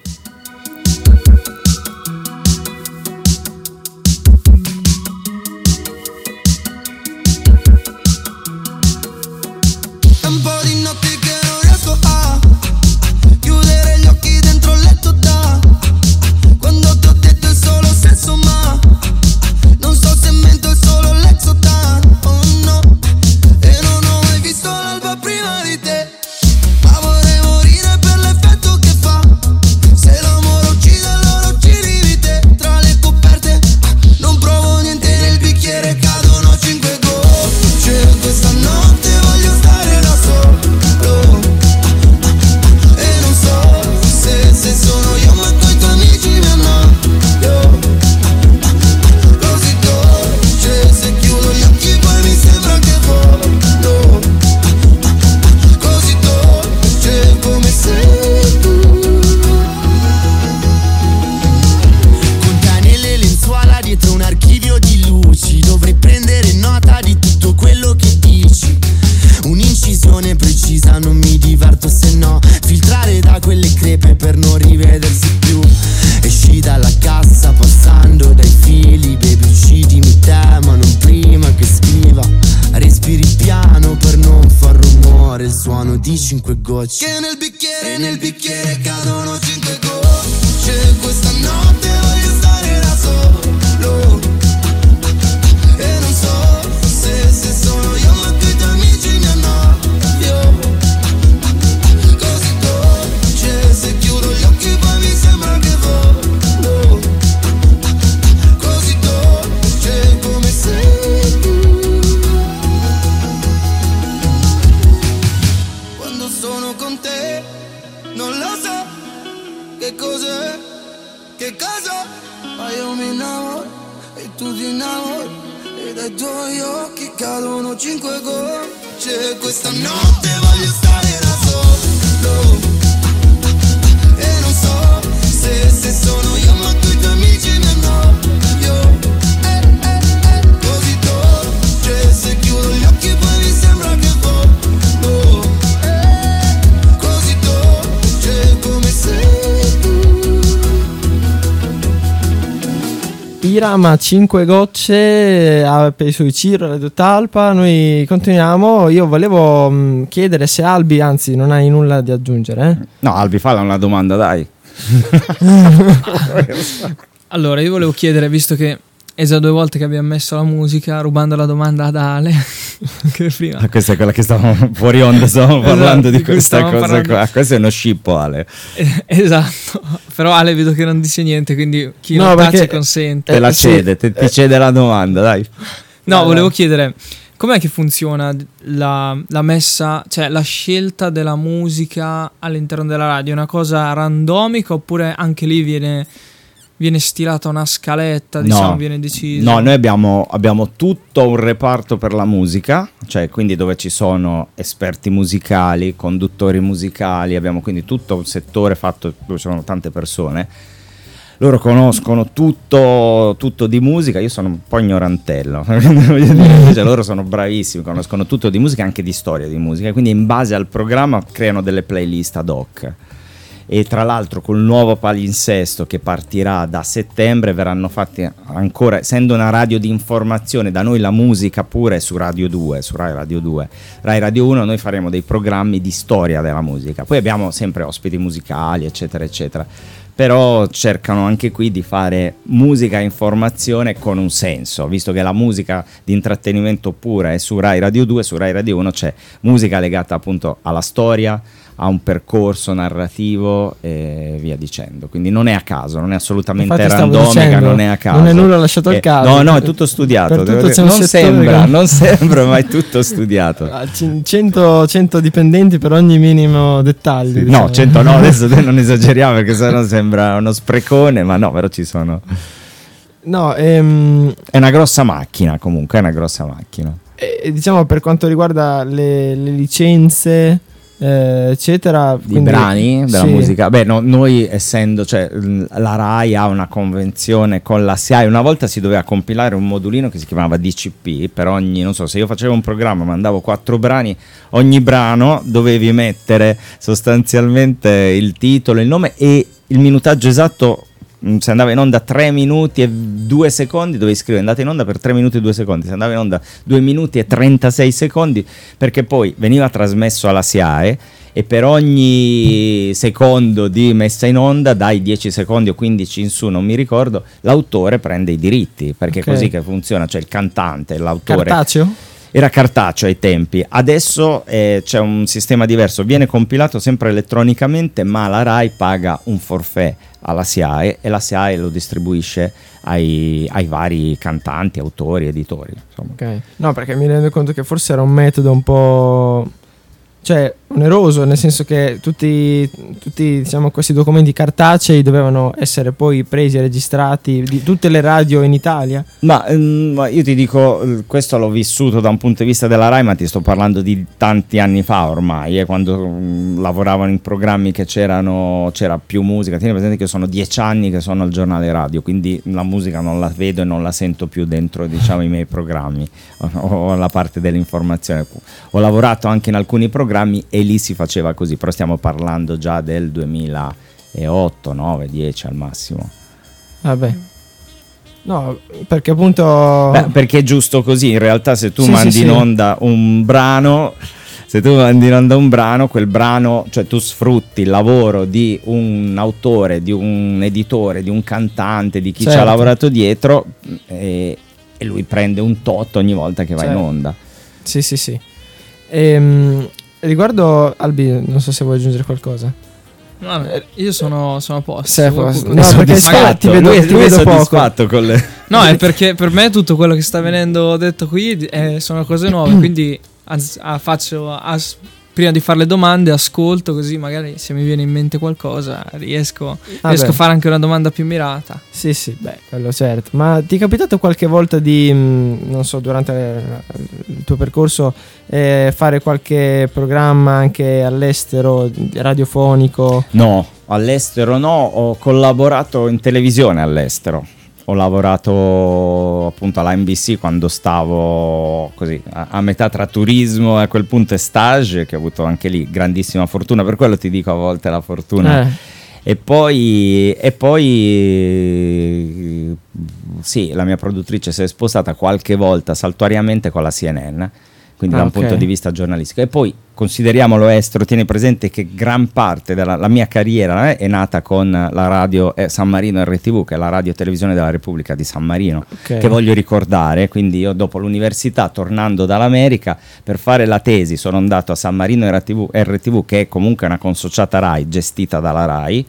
Irama 5 gocce a per sui Ciro Radio Talpa. Noi continuiamo. Io volevo mh, chiedere se Albi, anzi, non hai nulla da aggiungere. eh? No, Albi, falla una domanda, dai. Allora, io volevo chiedere, visto che è già due volte che abbiamo messo la musica, rubando la domanda ad Ale, che prima... Ah, Questa è quella che stavamo fuori onda, stavamo parlando Esatto, di di questa cosa parlando. qua. Questo è uno scippo, Ale. Eh, esatto, però Ale vedo che non dice niente, quindi chi No, non tace consente. Te la Eh, cede, te- ti cede la domanda, dai. No, Vai, volevo chiedere com'è che funziona la, la messa, cioè la scelta della musica all'interno della radio? È una cosa randomica oppure anche lì viene, viene stilata una scaletta, diciamo, viene deciso? No, noi abbiamo, abbiamo tutto un reparto per la musica, cioè quindi dove ci sono esperti musicali, conduttori musicali, abbiamo quindi tutto un settore fatto dove ci sono tante persone. Loro conoscono tutto, tutto di musica, io sono un po' ignorantello, invece loro sono bravissimi, conoscono tutto di musica anche di storia di musica, quindi in base al programma creano delle playlist ad hoc e tra l'altro col nuovo palinsesto che partirà da settembre verranno fatti ancora, essendo una radio di informazione, da noi la musica pure è su Radio 2, su Rai Radio 2, Rai Radio 1 noi faremo dei programmi di storia della musica, poi abbiamo sempre ospiti musicali eccetera eccetera, però cercano anche qui di fare musica e informazione con un senso, visto che la musica di intrattenimento pura è su Rai Radio 2, su Rai Radio 1 c'è musica legata appunto alla storia, a un percorso narrativo e via dicendo. Quindi non è a caso, non è assolutamente Infatti randomica, dicendo, non è a caso. non è nulla lasciato al Eh, caso. No, no, è tutto studiato. Tutto dire. non sembra, che- non sembra, ma è tutto studiato. Ah, c- 100, 100 dipendenti per ogni minimo dettaglio. Sì, diciamo. No, 100 no, adesso non esageriamo perché sennò sembra uno sprecone, ma no, però ci sono. No, ehm, È una grossa macchina comunque, è una grossa macchina. e- diciamo per quanto riguarda le, le licenze, eh, eccetera. Di quindi- brani della sì. musica. Beh, no, noi essendo, cioè, la RAI ha una convenzione con la SIAE, una volta si doveva compilare un modulino che si chiamava DCP per ogni, non so, se io facevo un programma, mandavo quattro brani, ogni brano dovevi mettere sostanzialmente il titolo, il nome e il minutaggio esatto. Mm, Se andava in onda 3 minuti e 2 secondi, dovevi scrivere andate in onda per 3 minuti e 2 secondi. Se andava in onda 2 minuti e 36 secondi, perché poi veniva trasmesso alla SIAE e per ogni secondo di messa in onda, dai 10 secondi o 15 in su, non mi ricordo, l'autore prende i diritti, perché Ok. è così che funziona, cioè il cantante, l'autore. Cartaceo? Era cartaceo ai tempi, adesso eh, c'è un sistema diverso, viene compilato sempre elettronicamente, ma la RAI paga un forfait alla SIAE e la SIAE lo distribuisce ai, ai vari cantanti, autori, editori. Insomma. Ok. No, perché mi rendo conto che forse era un metodo un po'. cioè oneroso, nel senso che tutti, tutti diciamo, questi documenti cartacei dovevano essere poi presi e registrati di tutte le radio in Italia. Ma ehm, io ti dico, eh, questo l'ho vissuto da un punto di vista della RAI, ma ti sto parlando di tanti anni fa ormai, eh, quando mm, lavoravano in programmi che c'erano, c'era più musica. Tieni presente che io sono dieci anni che sono al giornale radio, quindi la musica non la vedo e non la sento più dentro diciamo, i miei programmi o, o la parte dell'informazione. Ho lavorato anche in alcuni programmi e lì si faceva così, però stiamo parlando già del 2008, 9, 10 al massimo. Vabbè. No, perché appunto. Beh, perché è giusto così, in realtà se tu Sì, mandi sì, in sì. onda un brano, se tu mandi in onda un brano, quel brano, cioè tu sfrutti il lavoro di un autore, di un editore, di un cantante, di chi ci ha Certo. lavorato dietro e, e lui prende un tot ogni volta che va in Certo. onda. Sì, sì, sì. Ehm, riguardo Albi, non so se vuoi aggiungere qualcosa. No, no, io sono, sono a posto. Sei a posto. No, perché ti vedo- lui, ti lui vedo poco. con le... No, è perché per me tutto quello che sta venendo detto qui eh, sono cose nuove, quindi az- ah, faccio, prima di fare le domande ascolto così magari se mi viene in mente qualcosa riesco, Ah, riesco a fare anche una domanda più mirata. Sì, sì, beh, quello certo. Ma ti è capitato qualche volta di, mh, non so, durante il tuo percorso eh, fare qualche programma anche all'estero, radiofonico? No, all'estero no, ho collaborato in televisione all'estero. Ho lavorato appunto alla NBC quando stavo così a, a metà tra turismo e a quel punto stage, che ho avuto anche lì grandissima fortuna, per quello ti dico a volte la fortuna. Eh, E poi, e poi sì, la mia produttrice si è spostata qualche volta saltuariamente con la CNN, quindi Ah, da un ok. punto di vista giornalistico. E poi consideriamolo estero, tieni presente che gran parte della la mia carriera eh, è nata con la radio eh, San Marino RTV, che è la radio televisione della Repubblica di San Marino ok. che voglio ricordare, quindi io dopo l'università tornando dall'America per fare la tesi sono andato a San Marino RTV, RTV che è comunque una consociata RAI gestita dalla RAI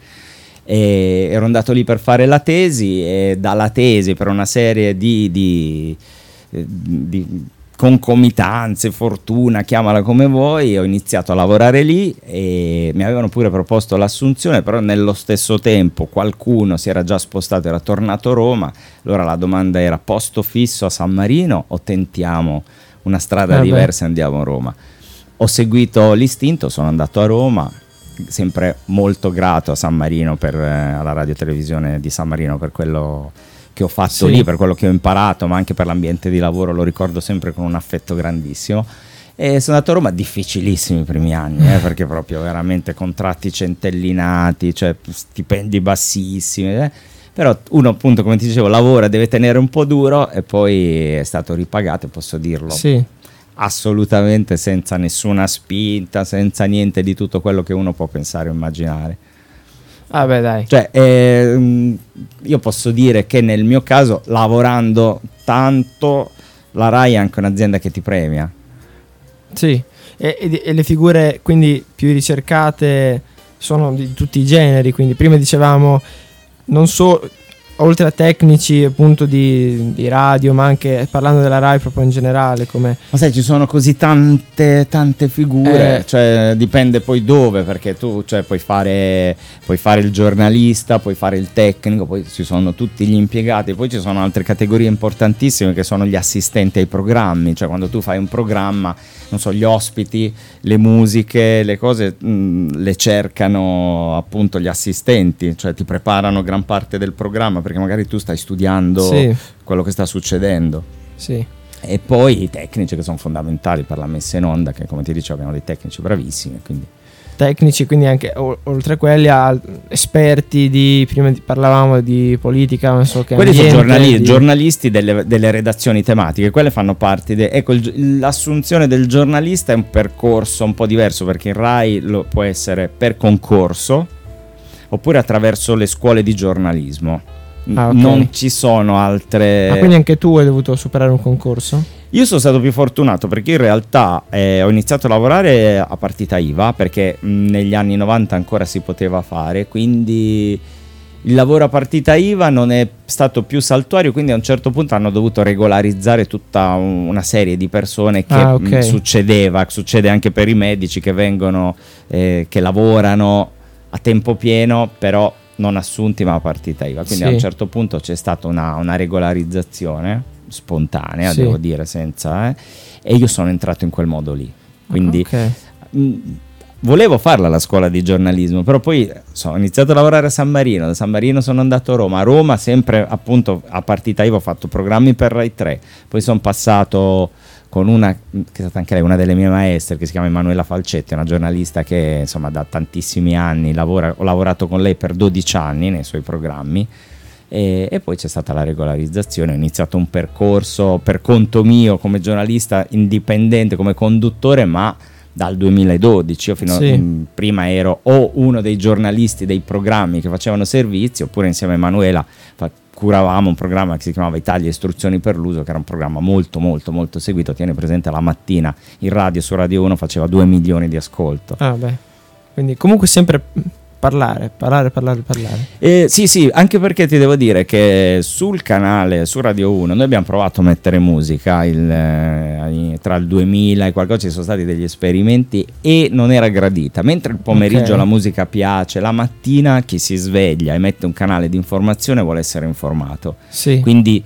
e ero andato lì per fare la tesi e dalla tesi per una serie di, di, eh, di concomitanze, fortuna, chiamala come vuoi, ho iniziato a lavorare lì e mi avevano pure proposto l'assunzione, però nello stesso tempo qualcuno si era già spostato, era tornato a Roma, allora la domanda era posto fisso a San Marino o tentiamo una strada Eh diversa e andiamo a Roma. Ho seguito l'istinto, sono andato a Roma, sempre molto grato a San Marino per, eh, alla radio televisione di San Marino per quello che ho fatto Sì. lì, per quello che ho imparato, ma anche per l'ambiente di lavoro, lo ricordo sempre con un affetto grandissimo. E sono andato a Roma, difficilissimi i primi anni, eh, perché proprio veramente contratti centellinati, cioè stipendi bassissimi. eh. Però uno appunto, come ti dicevo, lavora, deve tenere un po' duro e poi è stato ripagato, posso dirlo Sì, assolutamente senza nessuna spinta, senza niente di tutto quello che uno può pensare o immaginare. Vabbè dai. Cioè, ehm, io posso dire che nel mio caso, lavorando tanto, la RAI è anche un'azienda che ti premia. Sì, e, e- e le figure quindi più ricercate sono di tutti i generi, quindi prima dicevamo non solo oltre a tecnici appunto di, di radio, ma anche parlando della RAI proprio in generale, come Ma sai, ci sono così tante, tante figure, Eh. cioè dipende poi dove, perché tu cioè, puoi, fare, puoi fare il giornalista, puoi fare il tecnico, poi ci sono tutti gli impiegati, poi ci sono altre categorie importantissime che sono gli assistenti ai programmi, cioè quando tu fai un programma, non so, gli ospiti, le musiche, le cose mh, le cercano appunto gli assistenti, cioè ti preparano gran parte del programma perché magari tu stai studiando Sì. quello che sta succedendo. sì, E poi i tecnici che sono fondamentali per la messa in onda, che come ti dicevo abbiamo dei tecnici bravissimi. Quindi. tecnici, quindi anche o- oltre a quelli a esperti di prima di- parlavamo di politica, non so che Quelli sono ambiente, giornali- di- giornalisti delle, delle redazioni tematiche, quelle fanno parte. de- ecco, il l'assunzione del giornalista è un percorso un po' diverso perché in Rai lo può essere per concorso oppure attraverso le scuole di giornalismo. Ah, ok. Non ci sono altre. Ah, quindi anche tu hai dovuto superare un concorso? Io sono stato più fortunato perché in realtà eh, ho iniziato a lavorare a partita IVA perché mh, negli anni 90 ancora si poteva fare, quindi il lavoro a partita IVA non è stato più saltuario, quindi a un certo punto hanno dovuto regolarizzare tutta un- una serie di persone che Ah, ok. mh, succedeva, succede anche per i medici che vengono, eh, che lavorano a tempo pieno, però non assunti ma a partita IVA. Quindi Sì. a un certo punto c'è stata una, una regolarizzazione spontanea, Sì. devo dire, senza... eh, e io sono entrato in quel modo lì. Quindi Ok. mh, volevo farla la scuola di giornalismo, però poi so, ho iniziato a lavorare a San Marino, da San Marino sono andato a Roma, a Roma sempre appunto a partita IVA ho fatto programmi per Rai 3, poi sono passato con una che è stata anche lei una delle mie maestre che si chiama Emanuela Falcetti, una giornalista che insomma da tantissimi anni lavora, ho lavorato con lei per 12 anni nei suoi programmi e, e poi c'è stata la regolarizzazione, ho iniziato un percorso per conto mio come giornalista indipendente, come conduttore, ma dal 2012, io fino a- Sì. mh, prima ero o uno dei giornalisti dei programmi che facevano servizi, oppure insieme a Emanuela fa- curavamo un programma che si chiamava Italia Istruzioni per l'uso, che era un programma molto molto molto seguito, tieni presente la mattina in radio su Radio 1 faceva 2 milioni di ascolto. Ah, beh. Quindi comunque sempre parlare, parlare, parlare, parlare. Eh, sì, sì, anche perché ti devo dire che sul canale, su Radio 1, noi abbiamo provato a mettere musica il, eh, tra il 2000 e qualcosa, ci sono stati degli esperimenti e non era gradita. Mentre il pomeriggio Ok. la musica piace, la mattina chi si sveglia e mette un canale di informazione vuole essere informato. Sì. Quindi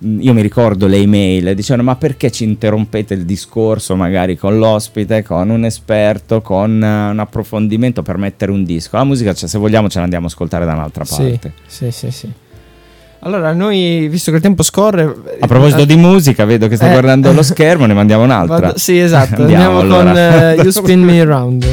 io mi ricordo le email, dicevano ma perché ci interrompete il discorso magari con l'ospite, con un esperto, con eh, un approfondimento per mettere un disco. La musica, cioè, se vogliamo, ce la andiamo a ascoltare da un'altra Sì, parte. sì, sì, sì. Allora, noi, visto che il tempo scorre... A proposito eh, di musica, vedo che stai eh, guardando lo schermo, ne mandiamo un'altra. vado- sì, esatto. Andiamo, Andiamo, con allora. eh, You Spin Me Around.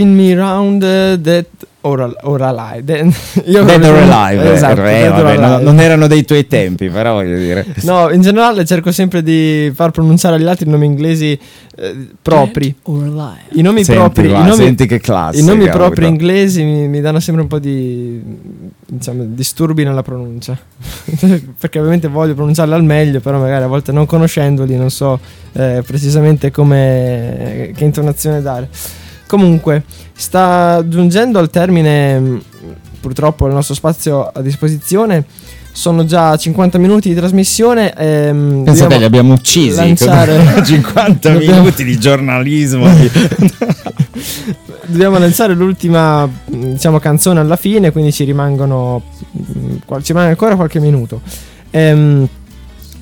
Spin Me Around eh, That or, or Alive. Then- io Dead or Alive, Esatto, eh, Dead or vabbè, no- Alive. non erano dei tuoi tempi, però voglio dire. No, in generale cerco sempre di far pronunciare agli altri nomi inglesi eh, propri. Or alive. I nomi Senti, propri, va, i nomi, senti che classe. i nomi propri inglesi mi, mi danno sempre un po' di diciamo, disturbi nella pronuncia. Perché ovviamente voglio pronunciarli al meglio, però magari a volte non conoscendoli non so eh, precisamente come che intonazione dare. Comunque, sta giungendo al termine mh, purtroppo il nostro spazio a disposizione. Sono già 50 minuti di trasmissione. ehm, Pensate, li abbiamo uccisi. lanciare- 50 Dobbiamo- minuti di giornalismo. Dobbiamo lanciare l'ultima mh, diciamo, canzone alla fine, quindi ci rimangono qual- ci rimane ancora qualche minuto. Ehm,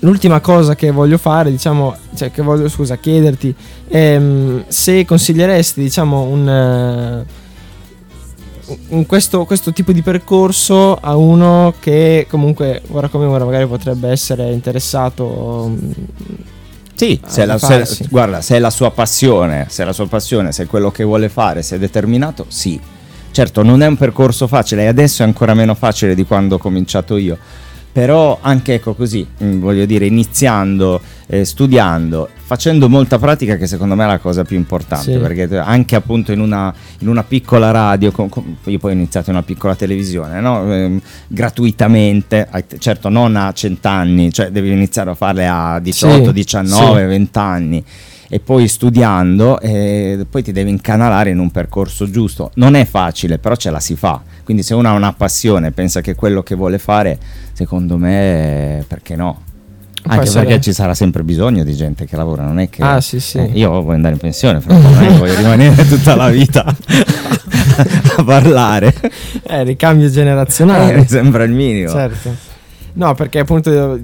l'ultima cosa che voglio fare, diciamo, cioè che voglio scusa, chiederti è mh, se consiglieresti, diciamo, un, eh, un questo, questo tipo di percorso a uno che comunque ora come ora magari potrebbe essere interessato mh, Sì, se la, se- guarda, se è la sua passione, se è la sua passione, se è quello che vuole fare, se è determinato, sì. Certo, non è un percorso facile e adesso è ancora meno facile di quando ho cominciato io. Però anche ecco così, mm, voglio dire, iniziando, eh, studiando, facendo molta pratica che secondo me è la cosa più importante, Sì. perché anche appunto in una, in una piccola radio, con- con- io poi ho iniziato in una piccola televisione, no? Ehm, gratuitamente, certo non a cent'anni, cioè devi iniziare a farle a 18, Sì, 19, sì. 20 anni e poi studiando e poi ti devi incanalare in un percorso giusto. Non è facile, però ce la si fa. Quindi se uno ha una passione, pensa che quello che vuole fare, secondo me perché no? Anche essere- perché ci sarà sempre bisogno di gente che lavora, non è che Ah, sì, sì. eh, io voglio andare in pensione, poco, non voglio rimanere tutta la vita a parlare. Eh, ricambio generazionale. Eh, mi sembra il minimo. Certo. No, perché appunto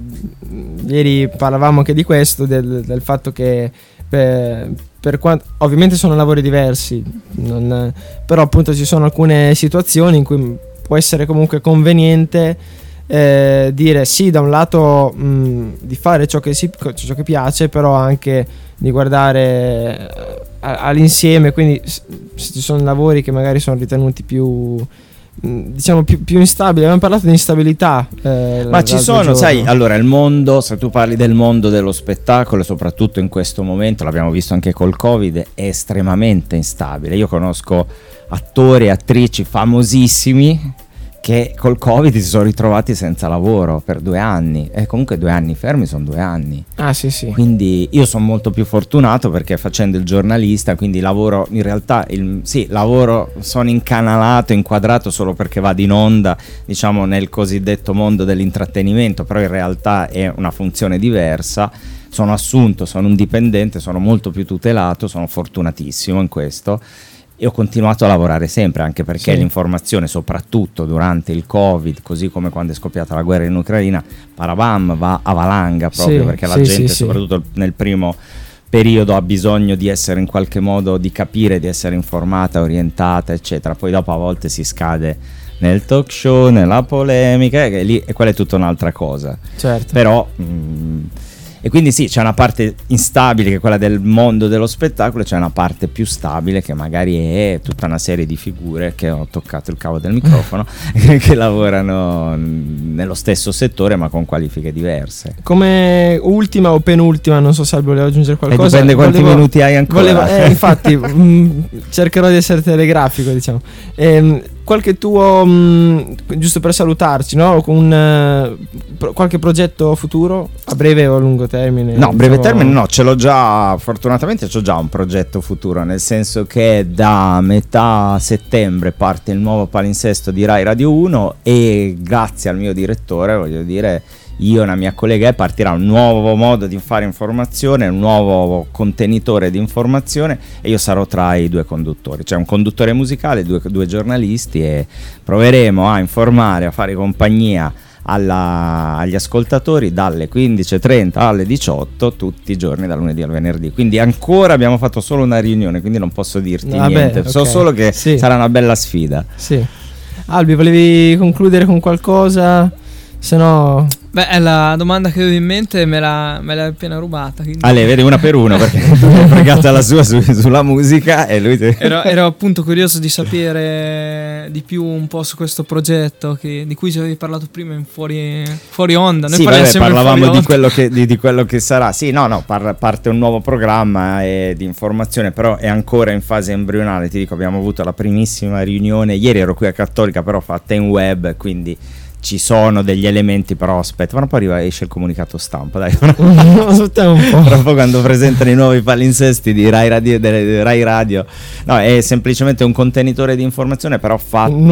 ieri parlavamo anche di questo, del, del fatto che per, per quanto ovviamente sono lavori diversi, non- però appunto ci sono alcune situazioni in cui può essere comunque conveniente eh, dire sì, da un lato mh, di fare ciò che, si, ciò che piace, però anche di guardare eh, all'insieme, quindi se ci sono lavori che magari sono ritenuti più diciamo più, più instabili abbiamo parlato di instabilità eh, Ma ci sono, giorno. sai, allora il mondo, se tu parli del mondo dello spettacolo, soprattutto in questo momento, l'abbiamo visto anche col Covid, è estremamente instabile. Io conosco attori e attrici famosissimi che col Covid si sono ritrovati senza lavoro per due anni e comunque due anni fermi sono due anni. ah sì sì Quindi io sono molto più fortunato perché facendo il giornalista, quindi lavoro in realtà, il, sì, lavoro, sono incanalato, inquadrato solo perché vado in onda, diciamo nel cosiddetto mondo dell'intrattenimento, però in realtà è una funzione diversa. Sono assunto, sono un dipendente, sono molto più tutelato, sono fortunatissimo in questo e ho continuato a lavorare sempre anche perché Sì. l'informazione soprattutto durante il covid così come quando è scoppiata la guerra in Ucraina parabam va a valanga proprio Sì, perché la sì, gente soprattutto nel primo periodo ha bisogno di essere in qualche modo di capire di essere informata orientata eccetera. Poi dopo a volte si scade nel talk show nella polemica e, lì, e quella è tutta un'altra cosa. Certo. Però mm, e quindi sì c'è una parte instabile che è quella del mondo dello spettacolo c'è una parte più stabile che magari è tutta una serie di figure che ho toccato il cavo del microfono che lavorano mm, nello stesso settore ma con qualifiche diverse. Come ultima o penultima non so se Albo voleva aggiungere e qualcosa dipende quanti volevo- minuti hai ancora. volevo- eh, infatti mh, cercherò di essere telegrafico diciamo. Ehm, qualche tuo mh, giusto per salutarci no? Con un, pro- qualche progetto futuro? A breve o a lungo termine? No, breve Diciamo- termine no, ce l'ho già, fortunatamente c'ho già un progetto futuro, nel senso che da metà settembre parte il nuovo palinsesto di Rai Radio 1 e grazie al mio direttore, voglio dire, io e una mia collega partirà un nuovo modo di fare informazione, un nuovo contenitore di informazione e io sarò tra i due conduttori, cioè un conduttore musicale, due, due giornalisti e proveremo a informare, a fare compagnia alla- agli ascoltatori dalle 15.30 alle 18 tutti i giorni dal lunedì al venerdì. Quindi ancora abbiamo fatto solo una riunione quindi non posso dirti Vabbè, niente. So ok. solo che Sì. sarà una bella sfida. Sì. Albi volevi concludere con qualcosa se no Beh, è la domanda che avevo in mente me, la, me l'hai appena rubata. quindi- Ale vedi una per uno perché hai fregata la sua su- sulla musica e lui ti- Ero, ero appunto curioso di sapere di più un po' su questo progetto che- di cui ci avevi parlato prima in fuori, fuori onda. Noi Sì, vabbè, parlavamo fuori di quello, che, di, di quello che sarà. Sì, no, no, par- parte un nuovo programma eh, di informazione, però è ancora in fase embrionale. Ti dico, abbiamo avuto la primissima riunione. Ieri ero qui a Cattolica, però fatta in web, quindi ci sono degli elementi, però aspetta, ma poi arriva, esce il comunicato stampa, dai. aspettiamo un po' Tra poco quando presentano i nuovi palinsesti di Rai Radio, delle- Rai Radio. No, è semplicemente un contenitore di informazione, però fatto Un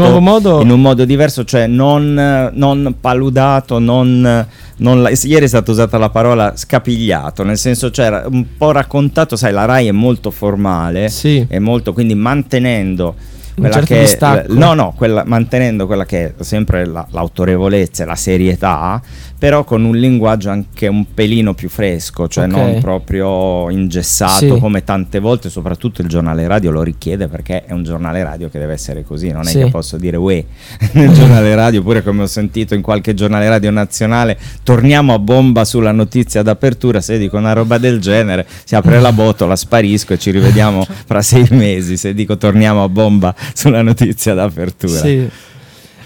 in un modo diverso, cioè non, non paludato, non, non ieri è stata usata la parola scapigliato, nel senso cioè un po' raccontato, sai, la Rai è molto formale, Sì. è molto, quindi mantenendo Un quella certo che no no quella- mantenendo quella che è sempre la- l'autorevolezza e la serietà però con un linguaggio anche un pelino più fresco, cioè Ok. non proprio ingessato Sì. come tante volte, soprattutto il giornale radio lo richiede perché è un giornale radio che deve essere così, non è Sì. che posso dire uè nel giornale radio, oppure come ho sentito in qualche giornale radio nazionale, torniamo a bomba sulla notizia d'apertura, se dico una roba del genere, si apre la botola, sparisco e ci rivediamo fra sei mesi, se dico torniamo a bomba sulla notizia d'apertura. Sì.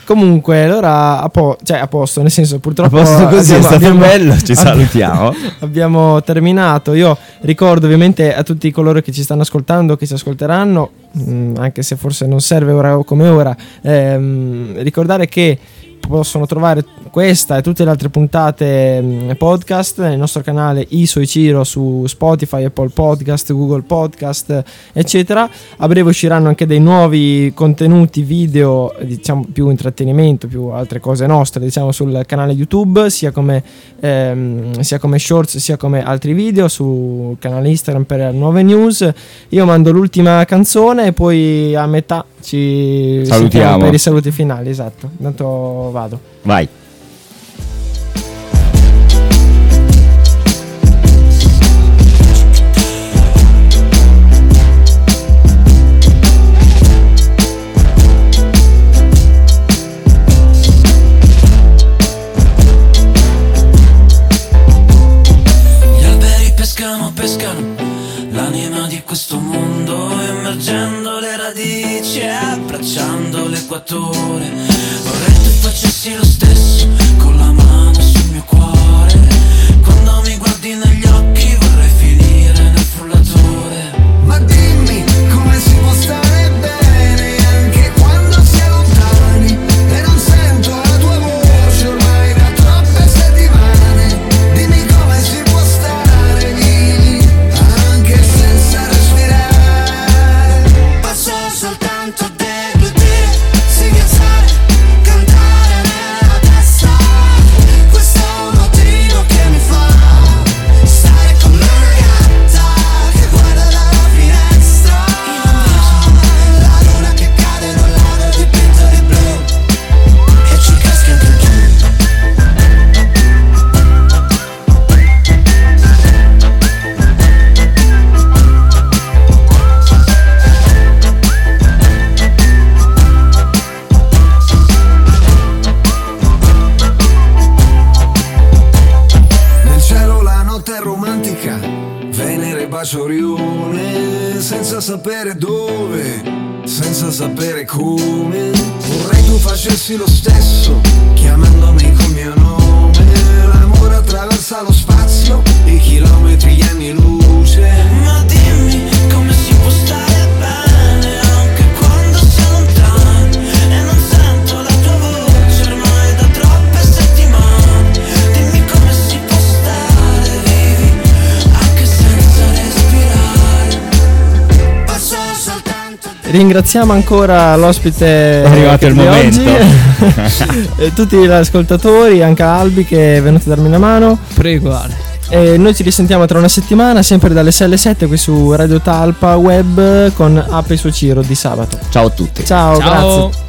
Comunque, allora a, po- cioè, a posto, nel senso, A purtroppo posto così, è stato bello, ci abbiamo- salutiamo. Abbiamo terminato. Io ricordo ovviamente a tutti coloro che ci stanno ascoltando, che ci ascolteranno, mh, anche se forse non serve ora come ora, ehm, ricordare che possono trovare questa e tutte le altre puntate mh, podcast nel nostro canale Iso e Ciro su Spotify, Apple Podcast, Google Podcast, eccetera. A breve usciranno anche dei nuovi contenuti video, diciamo più intrattenimento, più altre cose nostre, diciamo sul canale YouTube, sia come, ehm, sia come shorts sia come altri video sul canale Instagram per nuove news. Io mando l'ultima canzone e poi a metà ci Salutiamo. per i saluti finali, esatto. Intanto vado. Vai. Gli alberi pescano, pescano l'anima di questo mondo, immergendo le radici e abbracciando l'equatore. Vorrei tu facessi lo stesso con la mano sul mio cuore. Quando mi guardi negli occhi sapere dove, senza sapere come. Vorrei tu facessi lo stesso, chiamandomi col mio nome. L'amore attraversa lo spazio, i chilometri, gli anni luce. Ma dimmi come si può stare Ringraziamo ancora l'ospite È arrivato il di momento. oggi e tutti gli ascoltatori, anche Albi che è venuto a darmi una mano. Prego Ale. E noi ci risentiamo tra una settimana, sempre dalle 6 alle 7 qui su Radio Talpa Web con Ape su Ciro di sabato. Ciao a tutti. Ciao, Ciao. grazie.